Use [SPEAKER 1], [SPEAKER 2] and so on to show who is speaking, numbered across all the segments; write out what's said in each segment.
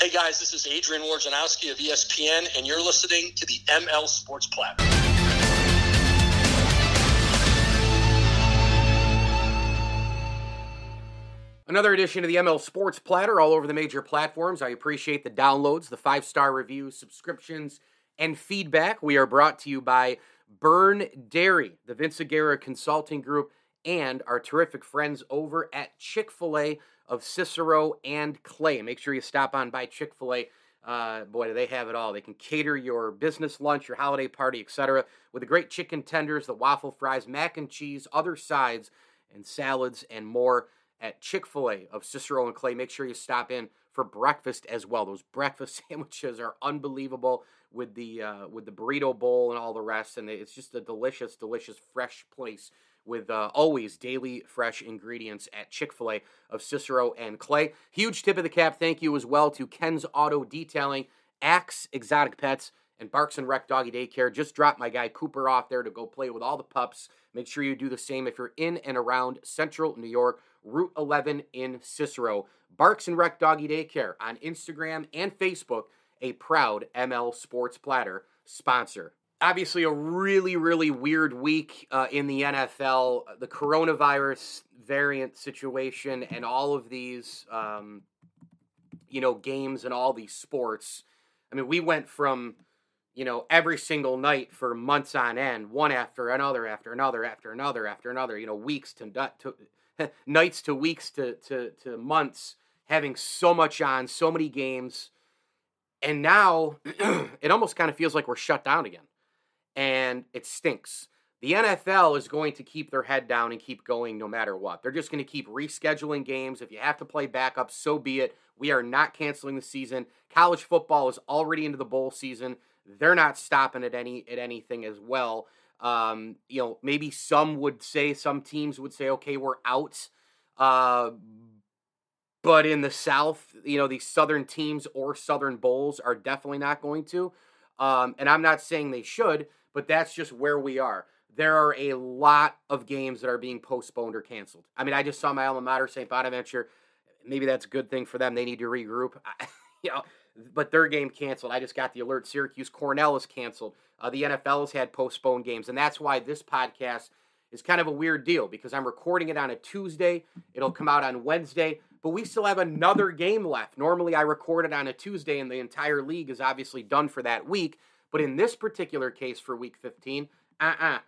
[SPEAKER 1] Hey guys, this is Adrian Wojnarowski of ESPN, and you're listening to the ML Sports Platter.
[SPEAKER 2] Another edition of the ML Sports Platter all over the major platforms. I appreciate the downloads, the five star reviews, subscriptions, and feedback. We are brought to you by Byrne Dairy, the Vince Aguirre Consulting Group, and our terrific friends over at Chick fil A of Cicero and Clay. Make sure you stop on by Chick fil A. Uh, boy, do they have it all. They can cater your business lunch, your holiday party, etc., with the great chicken tenders, the waffle fries, mac and cheese, other sides, and salads, and more at Chick fil A of Cicero and Clay. Make sure you stop in for breakfast as well. Those breakfast sandwiches are unbelievable with the uh, with the burrito bowl and all the rest, and it's just a delicious, delicious, fresh place with uh, always daily fresh ingredients at Chick fil A of Cicero and Clay. Huge tip of the cap, thank you as well to Ken's Auto Detailing, Axe Exotic Pets, and Barks and Rec Doggy Daycare. Just dropped my guy Cooper off there to go play with all the pups. Make sure you do the same if you're in and around central New York, Route 11 in Cicero. Barks and Rec Doggy Daycare on Instagram and Facebook, a proud ML Sports Platter sponsor obviously a really really weird week uh, in the NFL. The coronavirus variant situation and all of these, um, you know, games and all these sports. I mean, we went from you know every single night for months on end, one after another, after another, after another, after another. You know, weeks to, to nights to weeks to, to to months, having so much on, so many games. And now it almost kind of feels like we're shut down again and it stinks. The NFL is going to keep their head down and keep going no matter what. They're just going to keep rescheduling games. If you have to play backup, so be it. We are not canceling the season. College football is already into the bowl season. They're not stopping at any at anything as well. Um, you know, maybe some would say, some teams would say, okay, we're out. Uh, but in the South, you know, these Southern teams or Southern bowls are definitely not going to. Um, and I'm not saying they should, but that's just where we are. There are a lot of games that are being postponed or canceled. I mean, I just saw my alma mater, St. Bonaventure. Maybe that's a good thing for them. They need to regroup. you know, but their game canceled. I just got the alert. Syracuse Cornell is canceled. Uh, the NFL has had postponed games, and that's why this podcast is kind of a weird deal because I'm recording it on a Tuesday. It'll come out on Wednesday, but we still have another game left. Normally, I record it on a Tuesday, and the entire league is obviously done for that week. But in this particular case for week 15, uh uh-uh. uh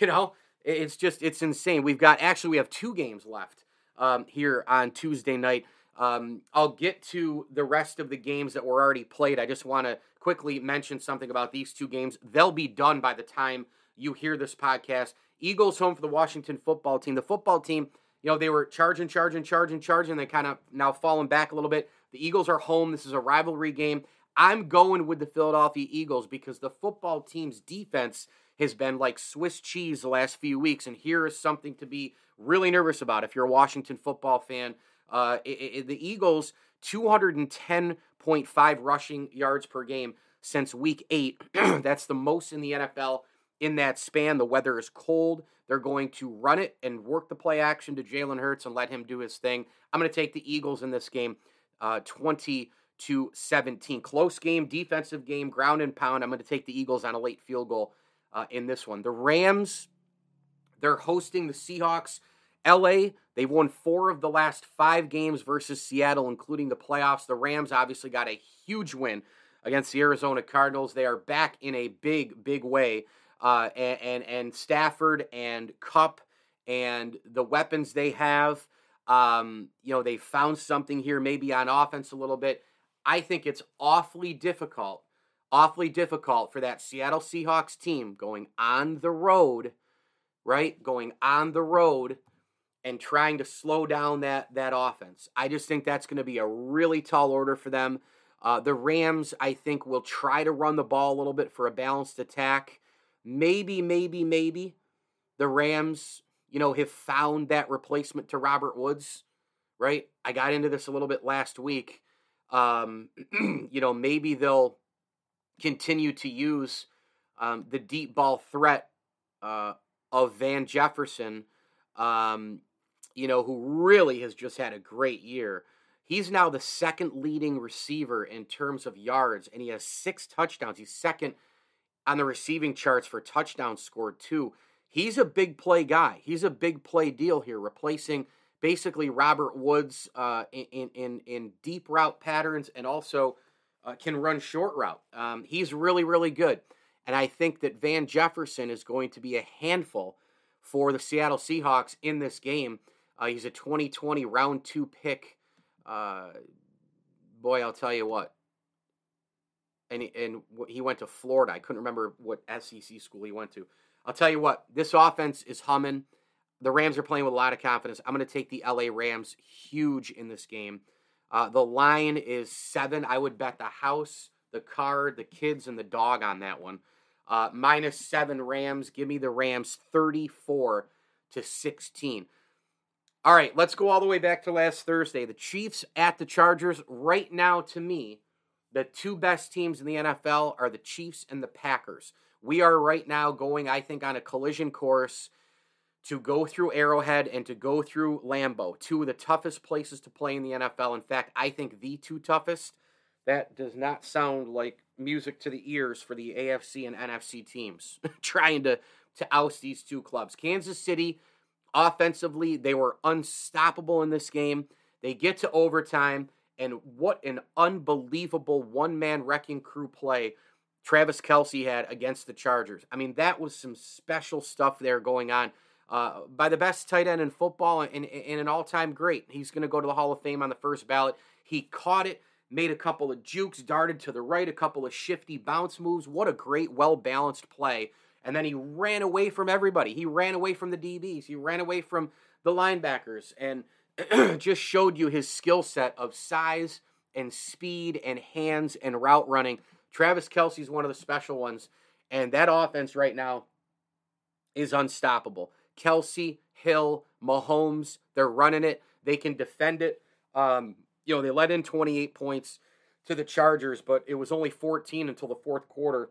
[SPEAKER 2] you know, it's just, it's insane. We've got, actually, we have two games left um, here on Tuesday night. Um, I'll get to the rest of the games that were already played. I just want to quickly mention something about these two games. They'll be done by the time you hear this podcast. Eagles home for the Washington football team. The football team, you know, they were charging, charging, charging, charging. They kind of now falling back a little bit. The Eagles are home. This is a rivalry game. I'm going with the Philadelphia Eagles because the football team's defense has been like Swiss cheese the last few weeks. And here is something to be really nervous about if you're a Washington football fan. Uh, it, it, the Eagles 210.5 rushing yards per game since week eight. That's the most in the NFL in that span. The weather is cold. They're going to run it and work the play action to Jalen Hurts and let him do his thing. I'm going to take the Eagles in this game, uh, 20 to 17. Close game, defensive game, ground and pound. I'm going to take the Eagles on a late field goal uh, in this one. The Rams, they're hosting the Seahawks. LA, they've won four of the last five games versus Seattle, including the playoffs. The Rams obviously got a huge win against the Arizona Cardinals. They are back in a big, big way. Uh, and, and, and Stafford and Kupp and the weapons they have, um, you know, they found something here maybe on offense a little bit. I think it's awfully difficult, awfully difficult for that Seattle Seahawks team going on the road, right? Going on the road and trying to slow down that that offense. I just think that's going to be a really tall order for them. Uh, the Rams, I think, will try to run the ball a little bit for a balanced attack. Maybe, maybe, maybe the Rams, you know, have found that replacement to Robert Woods, right? I got into this a little bit last week. Um, you know, maybe they'll continue to use um, the deep ball threat uh, of Van Jefferson, um, you know, who really has just had a great year. He's now the second leading receiver in terms of yards, and he has six touchdowns. He's second on the receiving charts for touchdowns scored, too. He's a big play guy. He's a big play deal here, replacing basically Robert Woods uh, in, in, in deep route patterns and also uh, can run short route. Um, he's really, really good. And I think that Van Jefferson is going to be a handful for the Seattle Seahawks in this game. Uh, he's a 2020 round two pick uh, boy, I'll tell you what. And and he went to Florida. I couldn't remember what SEC school he went to. I'll tell you what. This offense is humming. The Rams are playing with a lot of confidence. I'm going to take the LA Rams huge in this game. Uh, the line is seven. I would bet the house, the car, the kids, and the dog on that one. Uh, minus seven Rams. Give me the Rams 34 to 16. All right, let's go all the way back to last Thursday. The Chiefs at the Chargers. Right now, to me, the two best teams in the NFL are the Chiefs and the Packers. We are right now going, I think, on a collision course to go through Arrowhead and to go through Lambeau, two of the toughest places to play in the NFL. In fact, I think the two toughest. That does not sound like music to the ears for the AFC and NFC teams trying to to oust these two clubs. Kansas City Offensively, they were unstoppable in this game. They get to overtime, and what an unbelievable one man wrecking crew play Travis Kelce had against the Chargers. I mean, that was some special stuff there going on. Uh, by the best tight end in football and, and an all time great. He's going to go to the Hall of Fame on the first ballot. He caught it, made a couple of jukes, darted to the right, a couple of shifty bounce moves. What a great, well balanced play and then he ran away from everybody. He ran away from the DBs. He ran away from the linebackers and just showed you his skill set of size and speed and hands and route running. Travis Kelce's one of the special ones. And that offense right now is unstoppable. Kelce, Hill, Mahomes, they're running it. They can defend it. Um, you know, they let in 28 points to the Chargers, but it was only 14 until the fourth quarter.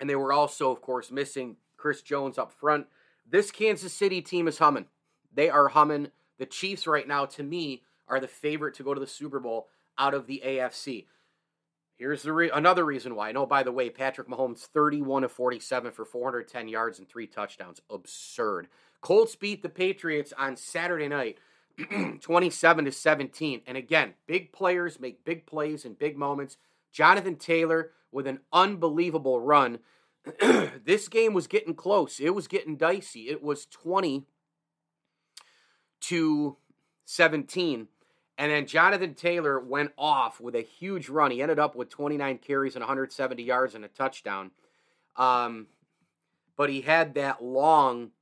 [SPEAKER 2] And they were also, of course, missing Chris Jones up front. This Kansas City team is humming. They are humming. The Chiefs, right now, to me, are the favorite to go to the Super Bowl out of the AFC. Here's the re- another reason why. No, oh, by the way, Patrick Mahomes 31 of 47 for 410 yards and three touchdowns. Absurd. Colts beat the Patriots on Saturday night 27 to 17. And again, big players make big plays in big moments. Jonathan Taylor with an unbelievable run. this game was getting close. It was getting dicey. It was 20 to 17. And then Jonathan Taylor went off with a huge run. He ended up with 29 carries and 170 yards and a touchdown. Um, but he had that long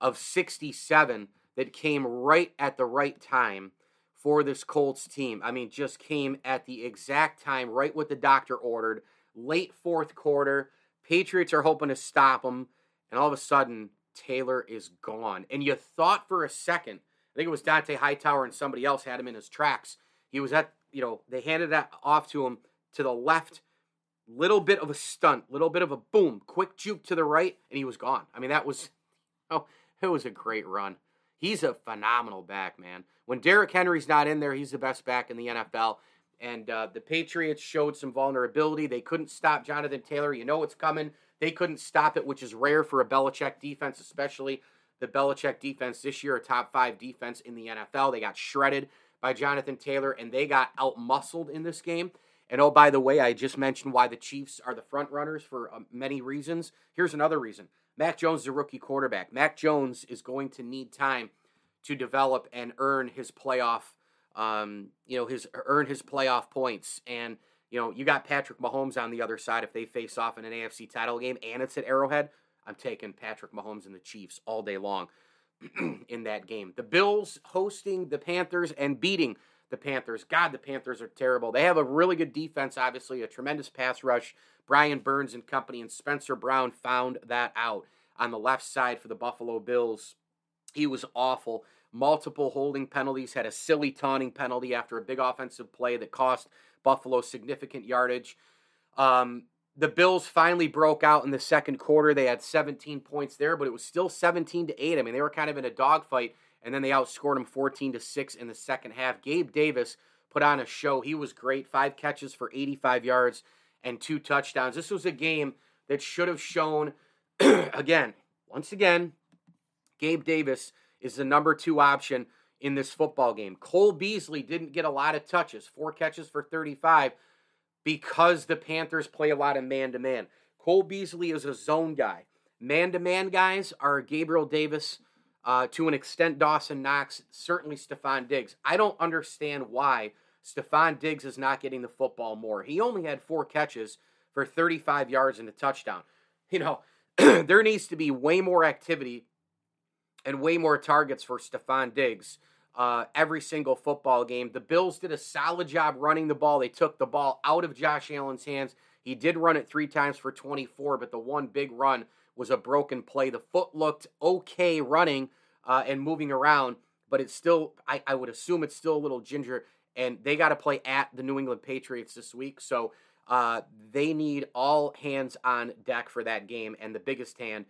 [SPEAKER 2] of 67 that came right at the right time for this Colts team. I mean, just came at the exact time, right what the doctor ordered. Late fourth quarter, Patriots are hoping to stop them, and all of a sudden, Taylor is gone. And you thought for a second, I think it was Dont'a Hightower and somebody else had him in his tracks. He was at you know, they handed that off to him to the left, little bit of a stunt, little bit of a boom, quick juke to the right, and he was gone. I mean, that was, oh, it was a great run. He's a phenomenal back, man. When Derrick Henry's not in there, he's the best back in the NFL. And uh, the Patriots showed some vulnerability. They couldn't stop Jonathan Taylor. You know it's coming. They couldn't stop it, which is rare for a Belichick defense, especially the Belichick defense this year, a top five defense in the NFL. They got shredded by Jonathan Taylor, and they got out muscled in this game. And oh, by the way, I just mentioned why the Chiefs are the front runners for uh, many reasons. Here's another reason Mac Jones is a rookie quarterback. Mac Jones is going to need time to develop and earn his playoff um, you know, his earn his playoff points. And you know, you got Patrick Mahomes on the other side if they face off in an AFC title game and it's at Arrowhead. I'm taking Patrick Mahomes and the Chiefs all day long in that game. The Bills hosting the Panthers and beating the Panthers. God, the Panthers are terrible. They have a really good defense, obviously, a tremendous pass rush. Brian Burns and company and Spencer Brown found that out on the left side for the Buffalo Bills. He was awful multiple holding penalties, had a silly taunting penalty after a big offensive play that cost Buffalo significant yardage. Um, the Bills finally broke out in the second quarter. They had 17 points there, but it was still 17 to 8. I mean, they were kind of in a dogfight, and then they outscored them 14 to 6 in the second half. Gabe Davis put on a show. He was great. Five catches for 85 yards and two touchdowns. This was a game that should have shown, again, once again, Gabe Davis is the number two option in this football game. Cole Beasley didn't get a lot of touches, four catches for 35, because the Panthers play a lot of man to man. Cole Beasley is a zone guy. Man to man guys are Gabriel Davis, uh, to an extent, Dawson Knox, certainly Stefon Diggs. I don't understand why Stefon Diggs is not getting the football more. He only had four catches for 35 yards and a touchdown. You know, there needs to be way more activity and way more targets for Stefon Diggs uh, every single football game. The Bills did a solid job running the ball. They took the ball out of Josh Allen's hands. He did run it three times for 24, but the one big run was a broken play. The foot looked okay running uh, and moving around, but it's still, I, I would assume it's still a little ginger. And they got to play at the New England Patriots this week. So uh, they need all hands on deck for that game. And the biggest hand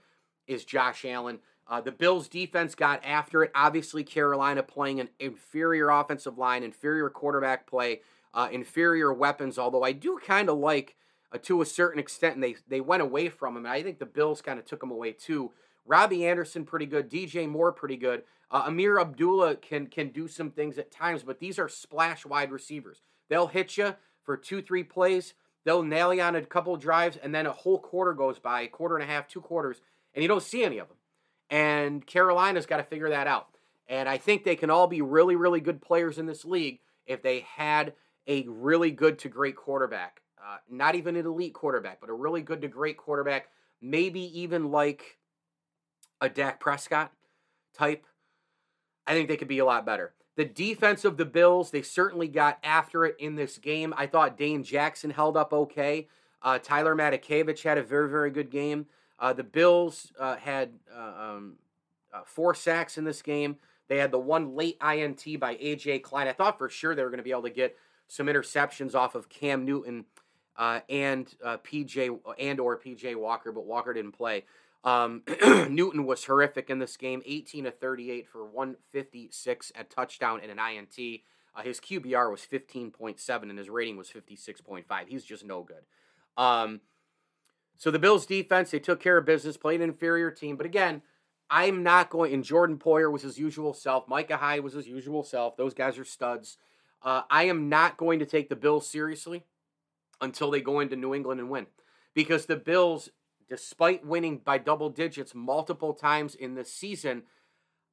[SPEAKER 2] is Josh Allen. Uh, the Bills' defense got after it. Obviously, Carolina playing an inferior offensive line, inferior quarterback play, uh, inferior weapons. Although I do kind of like, uh, to a certain extent, and they they went away from him. And I think the Bills kind of took him away too. Robbie Anderson pretty good. DJ Moore pretty good. Uh, Ameer Abdullah can can do some things at times, but these are splash wide receivers. They'll hit you for two three plays. They'll nail you on a couple drives, and then a whole quarter goes by, quarter and a half, two quarters, and you don't see any of them. And Carolina's got to figure that out. And I think they can all be really, really good players in this league if they had a really good to great quarterback. Uh, not even an elite quarterback, but a really good to great quarterback. Maybe even like a Dak Prescott type. I think they could be a lot better. The defense of the Bills, they certainly got after it in this game. I thought Dane Jackson held up okay. Uh, Tyler Matakevich had a very, very good game. Uh, the Bills uh, had uh, um, uh, four sacks in this game. They had the one late INT by AJ Klein. I thought for sure they were going to be able to get some interceptions off of Cam Newton uh, and uh, PJ and or PJ Walker, but Walker didn't play. Um, Newton was horrific in this game, 18 to 38 for 156 at touchdown and an INT. his QBR was 15.7 and his rating was 56.5. He's just no good. Um, so the Bills defense, they took care of business, played an inferior team. But again, I'm not going, and Jordan Poyer was his usual self. Micah Hyde was his usual self. Those guys are studs. Uh, I am not going to take the Bills seriously until they go into New England and win. Because the Bills, despite winning by double digits multiple times in the season,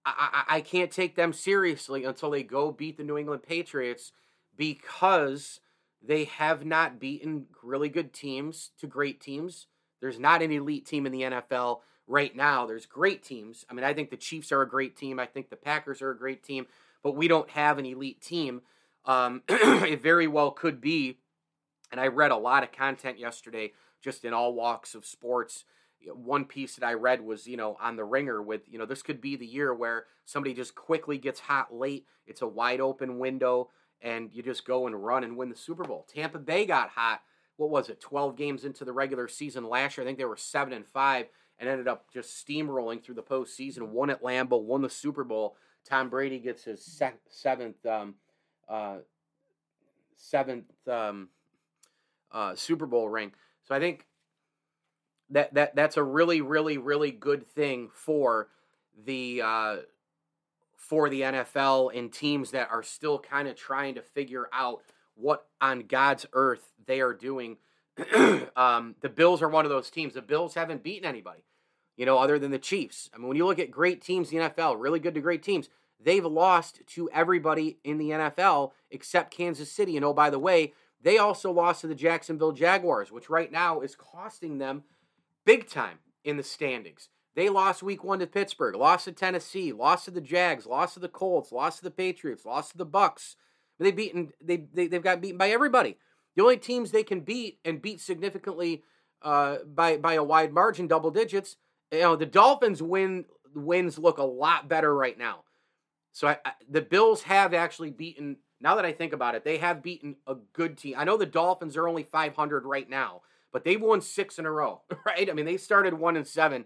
[SPEAKER 2] I, I, I can't take them seriously until they go beat the New England Patriots because they have not beaten really good teams to great teams. There's not an elite team in the NFL right now. There's great teams. I mean, I think the Chiefs are a great team. I think the Packers are a great team, but we don't have an elite team. Um, it very well could be. And I read a lot of content yesterday, just in all walks of sports. One piece that I read was, you know, on the ringer with, you know, this could be the year where somebody just quickly gets hot late. It's a wide open window and you just go and run and win the Super Bowl. Tampa Bay got hot. What was it? 12 games into the regular season last year. I think they were 7 and 5 and ended up just steamrolling through the postseason. Won at Lambeau, won the Super Bowl. Tom Brady gets his se- seventh um, uh, seventh um, uh, Super Bowl ring. So I think that that that's a really really really good thing for the uh, for the NFL and teams that are still kind of trying to figure out what on God's earth they are doing. um, the Bills are one of those teams. The Bills haven't beaten anybody, you know, other than the Chiefs. I mean, when you look at great teams in the NFL, really good to great teams, they've lost to everybody in the NFL except Kansas City. And oh, by the way, they also lost to the Jacksonville Jaguars, which right now is costing them big time in the standings. They lost week one to Pittsburgh, lost to Tennessee, lost to the Jags, lost to the Colts, lost to the Patriots, lost to the Bucs. They beaten they, they they've got beaten by everybody. The only teams they can beat and beat significantly uh, by by a wide margin, double digits. You know the Dolphins win wins look a lot better right now. So I, I, the Bills have actually beaten. Now that I think about it, they have beaten a good team. I know the Dolphins are only 500 right now, but they've won six in a row, right? I mean, they started one and seven.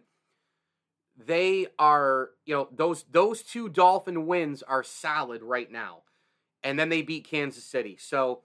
[SPEAKER 2] They are, you know, those those two Dolphin wins are solid right now, and then they beat Kansas City. So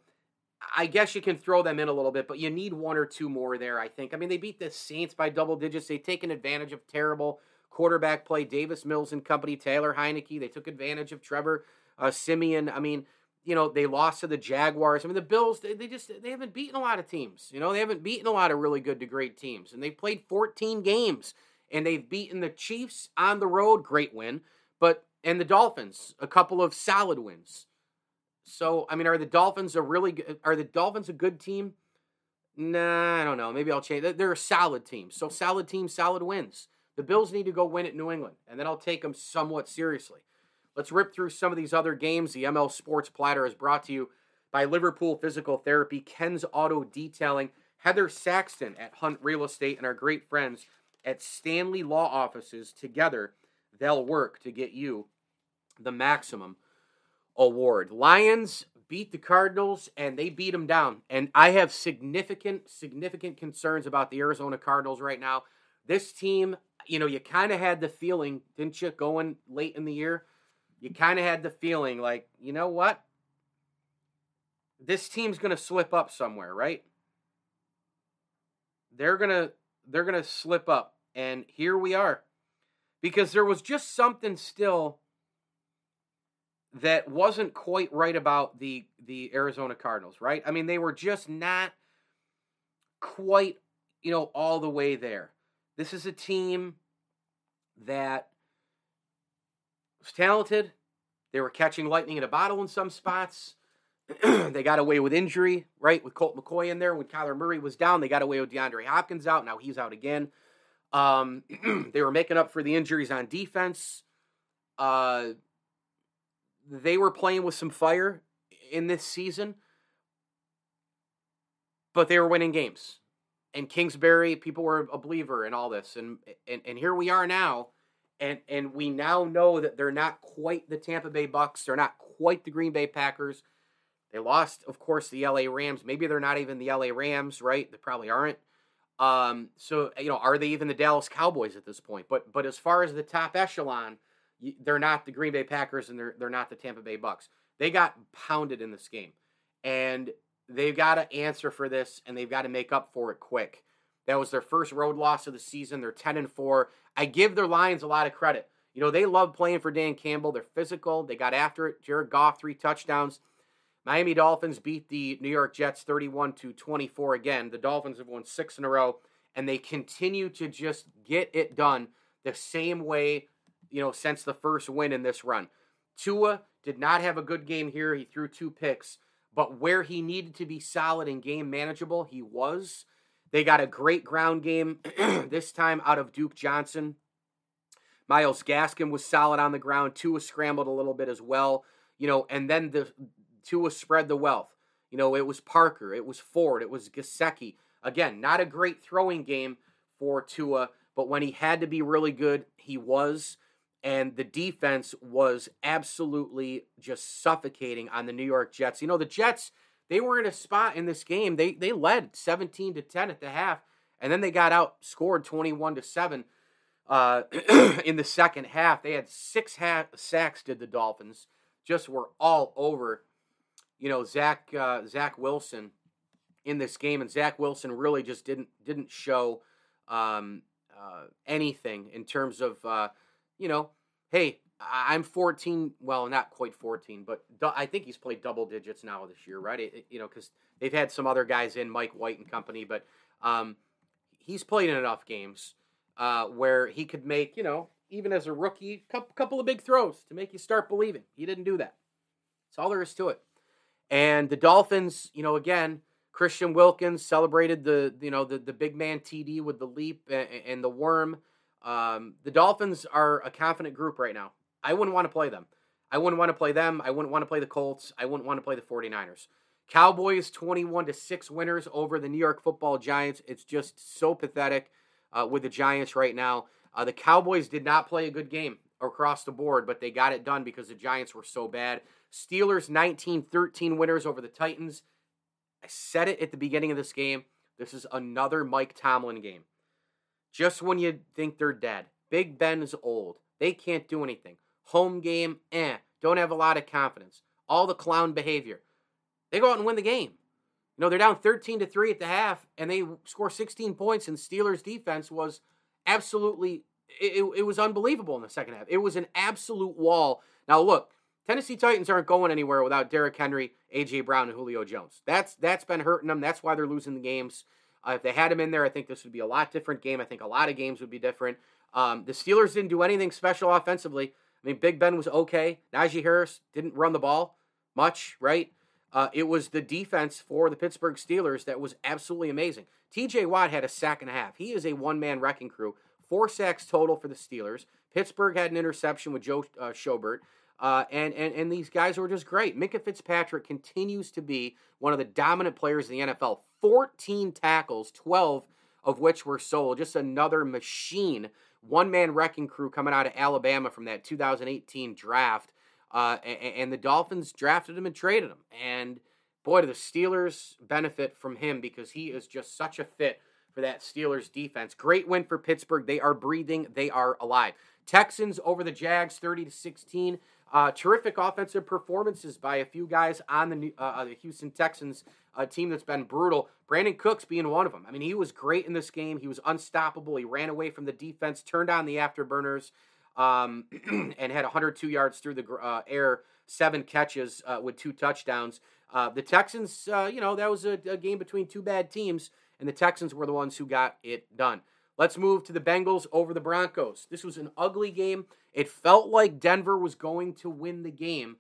[SPEAKER 2] I guess you can throw them in a little bit, but you need one or two more there. I think. I mean, they beat the Saints by double digits. They've taken advantage of terrible quarterback play. Davis Mills and company, Taylor Heinicke. They took advantage of Trevor uh, Siemian. I mean, you know, they lost to the Jaguars. I mean, the Bills, they, they just they haven't beaten a lot of teams. You know, they haven't beaten a lot of really good to great teams. And they've played 14 games and they've beaten the Chiefs on the road, great win, but and the Dolphins, a couple of solid wins. So, I mean, are the Dolphins a really good, are the Dolphins a good team? Nah, I don't know. Maybe I'll change. They're a solid team. So solid team, solid wins. The Bills need to go win at New England, and then I'll take them somewhat seriously. Let's rip through some of these other games. The ML Sports Platter is brought to you by Liverpool Physical Therapy, Ken's Auto Detailing, Heather Saxton at Hunt Real Estate, and our great friends at Stanley Law Offices. Together, they'll work to get you the maximum award. Lions beat the Cardinals and they beat them down. And I have significant, significant concerns about the Arizona Cardinals right now. This team, you know, you kind of had the feeling, didn't you, going late in the year? You kind of had the feeling like, you know what? This team's going to slip up somewhere, right? They're going to they're going to slip up. And here we are. Because there was just something still that wasn't quite right about the the Arizona Cardinals, right? I mean, they were just not quite, you know, all the way there. This is a team that was talented. They were catching lightning in a bottle in some spots. they got away with injury, right? With Colt McCoy in there. When Kyler Murray was down, they got away with DeAndre Hopkins out. Now he's out again. Um, they were making up for the injuries on defense. Uh, they were playing with some fire in this season, but they were winning games. And Kingsbury, people were a believer in all this, and and and here we are now, and and we now know that they're not quite the Tampa Bay Bucs, they're not quite the Green Bay Packers. They lost, of course, the LA Rams. Maybe they're not even the LA Rams, right? They probably aren't. Um, so you know, are they even the Dallas Cowboys at this point? But but as far as the top echelon, they're not the Green Bay Packers and they're they're not the Tampa Bay Bucs. They got pounded in this game, and they've got to answer for this, and they've got to make up for it quick. That was their first road loss of the season. They're ten and four. I give their Lions a lot of credit. You know they love playing for Dan Campbell. They're physical. They got after it. Jared Goff three touchdowns. Miami Dolphins beat the New York Jets 31 to 24 again. The Dolphins have won 6 in a row and they continue to just get it done the same way, you know, since the first win in this run. Tua did not have a good game here. He threw two picks, but where he needed to be solid and game manageable, he was. They got a great ground game this time out of Duke Johnson. Myles Gaskin was solid on the ground. Tua scrambled a little bit as well. You know, and then the Tua spread the wealth. You know, it was Parker, it was Ford, it was Gesicki. Again, not a great throwing game for Tua, but when he had to be really good, he was. and the defense was absolutely just suffocating on the New York Jets. You know, the Jets, they were in a spot in this game. They they led 17 to 10 at the half, and then they got out scored 21 to 7 uh, in the second half. They had six ha- sacks, did the Dolphins. Just were all over, you know, Zach uh, Zach Wilson in this game, and Zach Wilson really just didn't didn't show um, uh, anything in terms of uh, you know, hey, I'm 14. Well, not quite 14, but I think he's played double digits now this year, right? It, you know, because they've had some other guys in, Mike White and company, but um, he's played in enough games uh, where he could make, you know, even as a rookie, couple couple of big throws to make you start believing. He didn't do that. That's all there is to it. And the Dolphins, you know, again, Christian Wilkins celebrated the you know the the big man TD with the leap and, and the worm. Um, the Dolphins are a confident group right now. I wouldn't want to play them. I wouldn't want to play them. I wouldn't want to play the Colts. I wouldn't want to play the 49ers. Cowboys 21 to 6 winners over the New York Football Giants. It's just so pathetic uh, with the Giants right now. Uh, the Cowboys did not play a good game across the board, but they got it done because the Giants were so bad. Steelers 19 13 winners over the Titans. I said it at the beginning of this game. This is another Mike Tomlin game. Just when you think they're dead. Big Ben is old. They can't do anything. Home game, eh. Don't have a lot of confidence. All the clown behavior. They go out and win the game. You know, they're down 13 to 3 at the half, and they score 16 points, and Steelers defense was absolutely it, it was unbelievable in the second half. It was an absolute wall. Now look, Tennessee Titans aren't going anywhere without Derrick Henry, AJ Brown, and Julio Jones. That's that's been hurting them. That's why they're losing the games. Uh, if they had him in there, I think this would be a lot different game. I think a lot of games would be different. Um, the Steelers didn't do anything special offensively. I mean, Big Ben was okay. Najee Harris didn't run the ball much, right? Uh, it was the defense for the Pittsburgh Steelers that was absolutely amazing. TJ Watt had a sack and a half. He is a one man wrecking crew. Four sacks total for the Steelers. Pittsburgh had an interception with Joe uh, Schobert. Uh, and, and, and these guys were just great. Minkah Fitzpatrick continues to be one of the dominant players in the NFL. 14 tackles, 12 of which were solo. Just another machine. One man wrecking crew coming out of Alabama from that 2018 draft. Uh, and, and, the Dolphins drafted him and traded him. And boy, do the Steelers benefit from him because he is just such a fit for that Steelers defense. Great win for Pittsburgh. They are breathing, they are alive. Texans over the Jags 30 to 16. Uh, terrific offensive performances by a few guys on the, uh, uh, the Houston Texans uh, team that's been brutal. Brandin Cooks being one of them. I mean, he was great in this game. He was unstoppable. He ran away from the defense, turned on the afterburners, um, and had 102 yards through the uh, air, seven catches uh, with two touchdowns. the Texans, you know, that was a, a game between two bad teams, and the Texans were the ones who got it done. Let's move to the Bengals over the Broncos. This was an ugly game. It felt like Denver was going to win the game.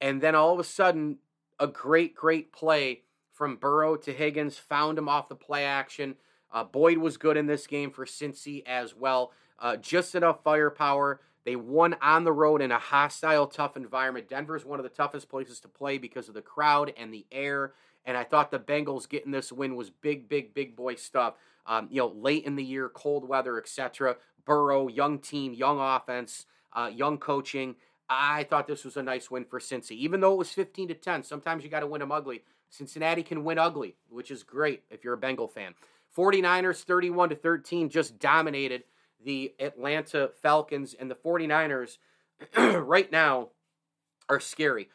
[SPEAKER 2] And then all of a sudden, a great, great play from Burrow to Higgins found him off the play action. Uh, Boyd was good in this game for Cincy as well. Uh, just enough firepower. They won on the road in a hostile, tough environment. Denver is one of the toughest places to play because of the crowd and the air. And I thought the Bengals getting this win was big, big, big boy stuff um, you know, late in the year, cold weather, etc. Burrow, young team, young offense, uh, young coaching. I thought this was a nice win for Cincy, even though it was 15 to 10. Sometimes you got to win them ugly. Cincinnati can win ugly, which is great if you're a Bengal fan. 49ers 31 to 13 just dominated the Atlanta Falcons and the 49ers right now are scary.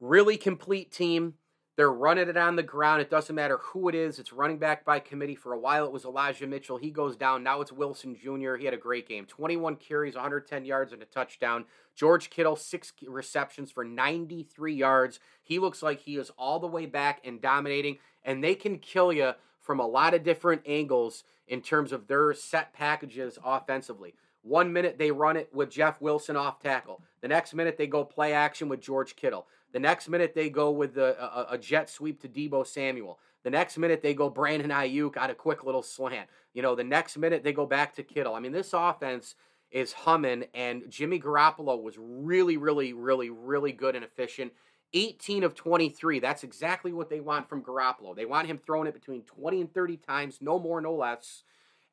[SPEAKER 2] Really complete team. They're running it on the ground. It doesn't matter who it is. It's running back by committee. For a while, it was Elijah Mitchell. He goes down. Now it's Wilson Jr. He had a great game 21 carries, 110 yards, and a touchdown. George Kittle, six receptions for 93 yards. He looks like he is all the way back and dominating, and they can kill you from a lot of different angles in terms of their set packages offensively. One minute they run it with Jeff Wilson off tackle. The next minute they go play action with George Kittle. The next minute they go with a, a, jet sweep to Deebo Samuel. The next minute they go Brandon Aiyuk on a quick little slant. You know, the next minute they go back to Kittle. I mean, this offense is humming, and Jimmy Garoppolo was really, really, really, really good and efficient. 18 of 23. That's exactly what they want from Garoppolo. They want him throwing it between 20 and 30 times, no more, no less.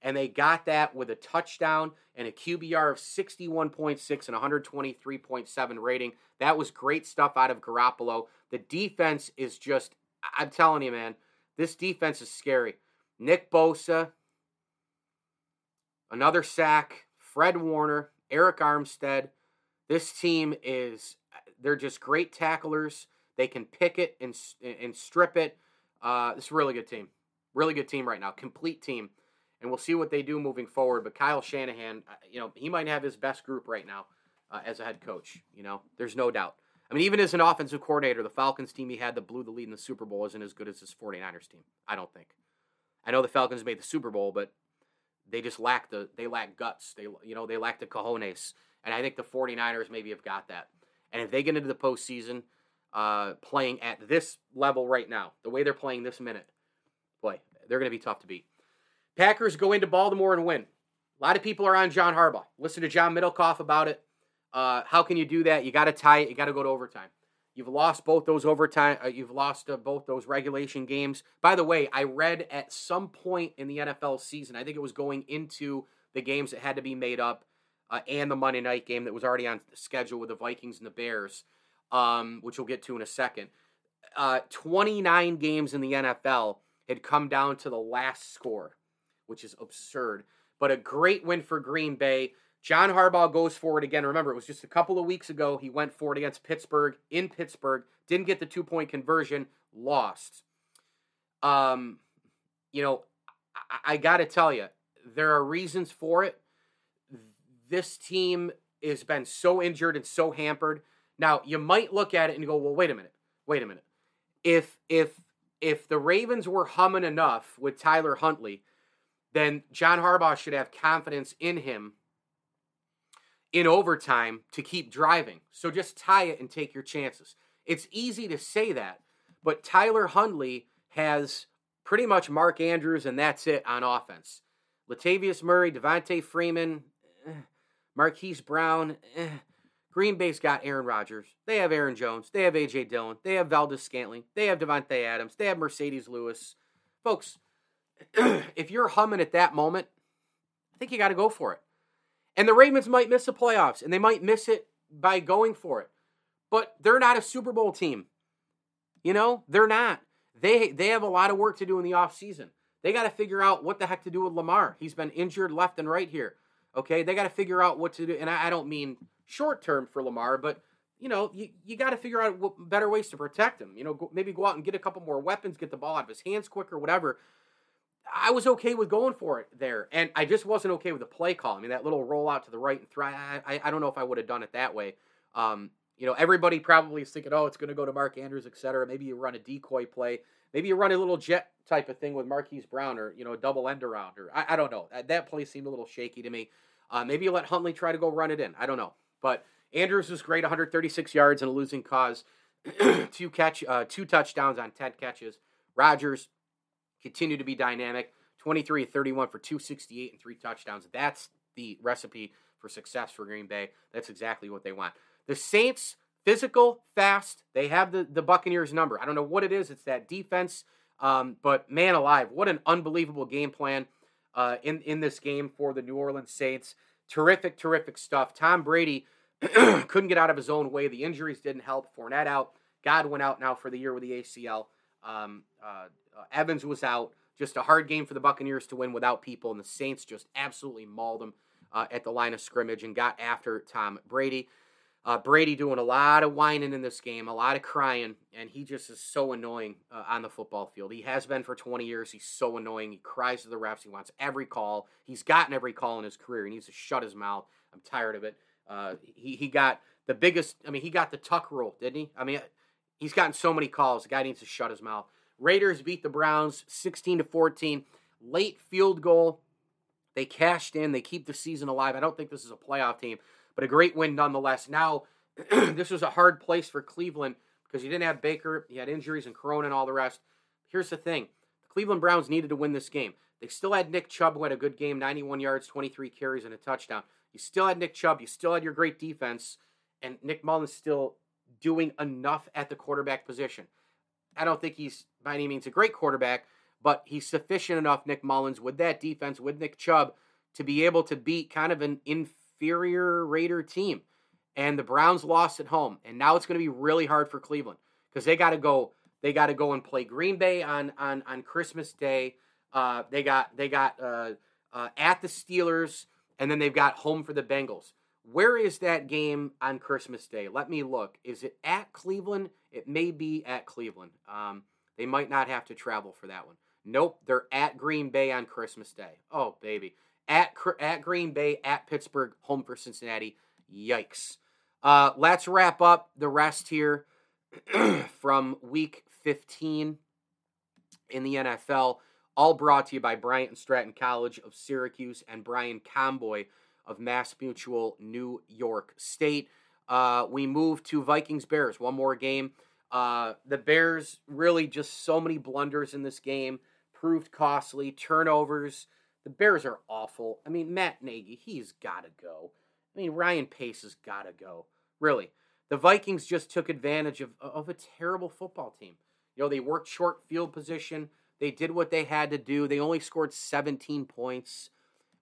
[SPEAKER 2] And they got that with a touchdown and a QBR of 61.6 and 123.7 rating. That was great stuff out of Garoppolo. The defense is just, I'm telling you, man, this defense is scary. Nick Bosa, another sack, Fred Warner, Arik Armstead. This team is, they're just great tacklers. They can pick it and, and strip it. Uh, it's a really good team. Really good team right now. Complete team. And we'll see what they do moving forward. But Kyle Shanahan, uh, you know, he might have his best group right now uh, as a head coach. You know, there's no doubt. I mean, even as an offensive coordinator, the Falcons team he had that blew the lead in the Super Bowl isn't as good as his 49ers team. I don't think. I know the Falcons made the Super Bowl, but they just lack the they lack guts. They you know they lack the cojones, and I think the 49ers maybe have got that. And if they get into the postseason, uh, playing at this level right now, the way they're playing this minute, boy, they're going to be tough to beat. Packers go into Baltimore and win. A lot of people are on John Harbaugh. Listen to John Middlekauff about it. Uh, how can you do that? You got to tie it. You got to go to overtime. You've lost both those overtime. Uh, you've lost uh, both those regulation games. By the way, I read at some point in the NFL season, I think it was going into the games that had to be made up, uh, and the Monday night game that was already on schedule with the Vikings and the Bears, um, which we'll get to in a second. Uh, 29 games in the NFL had come down to the last score, which is absurd. But a great win for Green Bay. John Harbaugh goes for it again. Remember, it was just a couple of weeks ago. He went for it against Pittsburgh in Pittsburgh, didn't get the two point conversion, lost. Um, you know, I, I got to tell you, there are reasons for it. This team has been so injured and so hampered. Now, you might look at it and go, "Well, wait a minute, wait a minute. If if if the Ravens were humming enough with Tyler Huntley, then John Harbaugh should have confidence in him in overtime to keep driving. So just tie it and take your chances. It's easy to say that, but Tyler Huntley has pretty much Mark Andrews, and that's it on offense. Latavius Murray, Devonta Freeman, eh, Marquise Brown. Eh. Green Bay's got Aaron Rodgers. They have Aaron Jones. They have A.J. Dillon. They have Valdes-Scantling. They have Davante Adams. They have Marcedes Lewis. Folks, if you're humming at that moment, I think you got to go for it. And the Ravens might miss the playoffs, and they might miss it by going for it. But they're not a Super Bowl team. You know, they're not. They they have a lot of work to do in the offseason. They got to figure out what the heck to do with Lamar. He's been injured left and right here. Okay, they got to figure out what to do. And I, I don't mean short term for Lamar, but you know, you, you got to figure out what, better ways to protect him. You know, go, maybe go out and get a couple more weapons, get the ball out of his hands quicker, whatever. I was okay with going for it there, and I just wasn't okay with the play call. I mean, that little roll out to the right and throw. I, I, I don't know if I would have done it that way. Um, you know, everybody probably is thinking, oh, it's going to go to Mark Andrews, et cetera. Maybe you run a decoy play. Maybe you run a little jet type of thing with Marquise Brown, or you know, a double end around, or I, I don't know. That play seemed a little shaky to me. Uh, maybe you let Huntley try to go run it in. I don't know, but Andrews was great, 136 yards and a losing cause, two catch, uh, two touchdowns on 10 catches. Rodgers continue to be dynamic. 23 31 for 268 and three touchdowns. That's the recipe for success for Green Bay. That's exactly what they want. The Saints, physical, fast. They have the, the Buccaneers number. I don't know what it is. It's that defense. Um, but man alive, what an unbelievable game plan uh, in, in this game for the New Orleans Saints. Terrific, terrific stuff. Tom Brady couldn't get out of his own way. The injuries didn't help. Fournette out. Godwin out now for the year with the ACL. Um, uh, Evans was out. Just a hard game for the Buccaneers to win without people, and the Saints just absolutely mauled them uh, at the line of scrimmage and got after Tom Brady. Uh, Brady doing a lot of whining in this game, a lot of crying, and he just is so annoying uh, on the football field. He has been for 20 years. He's so annoying. He cries to the refs. He wants every call. He's gotten every call in his career. He needs to shut his mouth. I'm tired of it. Uh, he he got the biggest. I mean, he got the tuck rule, didn't he? I mean, he's gotten so many calls. The guy needs to shut his mouth. Raiders beat the Browns 16 to 14. Late field goal. They cashed in. They keep the season alive. I don't think this is a playoff team, but a great win nonetheless. Now, this was a hard place for Cleveland because you didn't have Baker, you had injuries and Corona and all the rest. Here's the thing the Cleveland Browns needed to win this game. They still had Nick Chubb, who had a good game 91 yards, 23 carries, and a touchdown. You still had Nick Chubb. You still had your great defense. And Nick Mullens still doing enough at the quarterback position. I don't think he's by any means a great quarterback, but he's sufficient enough, Nick Mullens, with that defense, with Nick Chubb, to be able to beat kind of an inferior Raider team. And the Browns lost at home, and now it's going to be really hard for Cleveland because they got to go. They got to go and play Green Bay on on on Christmas Day. Uh, they got they got uh, uh, at the Steelers, and then they've got home for the Bengals. Where is that game on Christmas Day? Let me look. Is it at Cleveland? It may be at Cleveland. Um, they might not have to travel for that one. Nope, they're at Green Bay on Christmas Day. Oh baby, at at Green Bay, at Pittsburgh, home for Cincinnati. Yikes. Uh, let's wrap up the rest here from Week 15 in the NFL. All brought to you by Bryant and Stratton College of Syracuse and Brian Comboy of Mass Mutual New York State. Uh, we move to Vikings Bears. One more game. Uh, the Bears really just so many blunders in this game, proved costly, turnovers. The Bears are awful. I mean, Matt Nagy, he's got to go. I mean, Ryan Pace has got to go. Really. The Vikings just took advantage of, of a terrible football team. You know, they worked short field position. They did what they had to do. They only scored 17 points.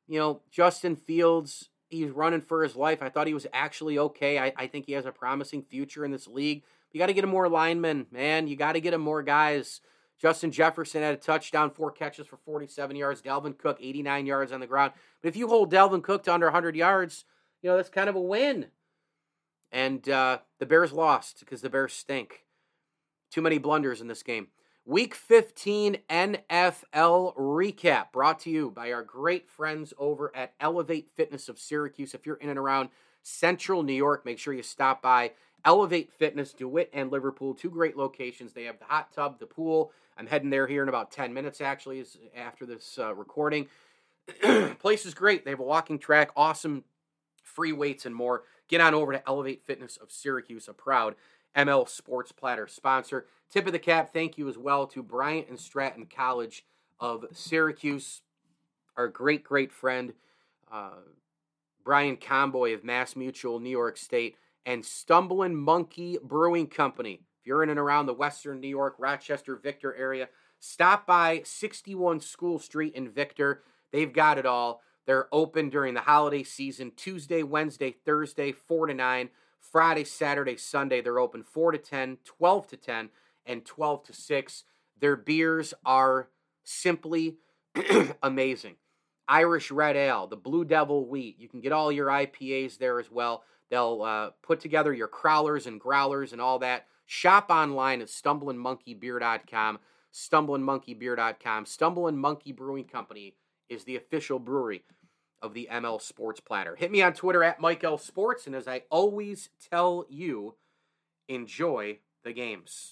[SPEAKER 2] You know, Justin Fields, he's running for his life. I thought he was actually okay. I, I think he has a promising future in this league. You got to get him more linemen, man. You got to get him more guys. Justin Jefferson had a touchdown, four catches for 47 yards. Dalvin Cook, 89 yards on the ground. But if you hold Dalvin Cook to under 100 yards, you know, that's kind of a win. And uh, the Bears lost because the Bears stink. Too many blunders in this game. Week 15 NFL recap brought to you by our great friends over at Elevate Fitness of Syracuse. If you're in and around central New York, make sure you stop by Elevate Fitness, DeWitt and Liverpool, two great locations. They have the hot tub, the pool. I'm heading there here in about 10 minutes, actually, after this uh, recording. Place is great. They have a walking track, awesome free weights, and more. Get on over to Elevate Fitness of Syracuse, a proud ML Sports Platter sponsor. Tip of the cap, thank you as well to Bryant and Stratton College of Syracuse, our great, great friend, uh, Brian Comboy of Mass Mutual, New York State and Stumbling Monkey Brewing Company. If you're in and around the Western New York, Rochester, Victor area, stop by 61 School Street in Victor. They've got it all. They're open during the holiday season Tuesday, Wednesday, Thursday, 4 to 9. Friday, Saturday, Sunday, they're open 4 to 10, 12 to 10, and 12 to 6. Their beers are simply amazing. Irish Red Ale, the Blue Devil Wheat. You can get all your IPAs there as well. They'll uh, put together your crowlers and growlers and all that. Shop online at stumblingmonkeybeer.com. Stumblingmonkeybeer.com. Stumbling Monkey Brewing Company is the official brewery of the ML Sports Platter. Hit me on Twitter at Mike L Sports, and as I always tell you, enjoy the games.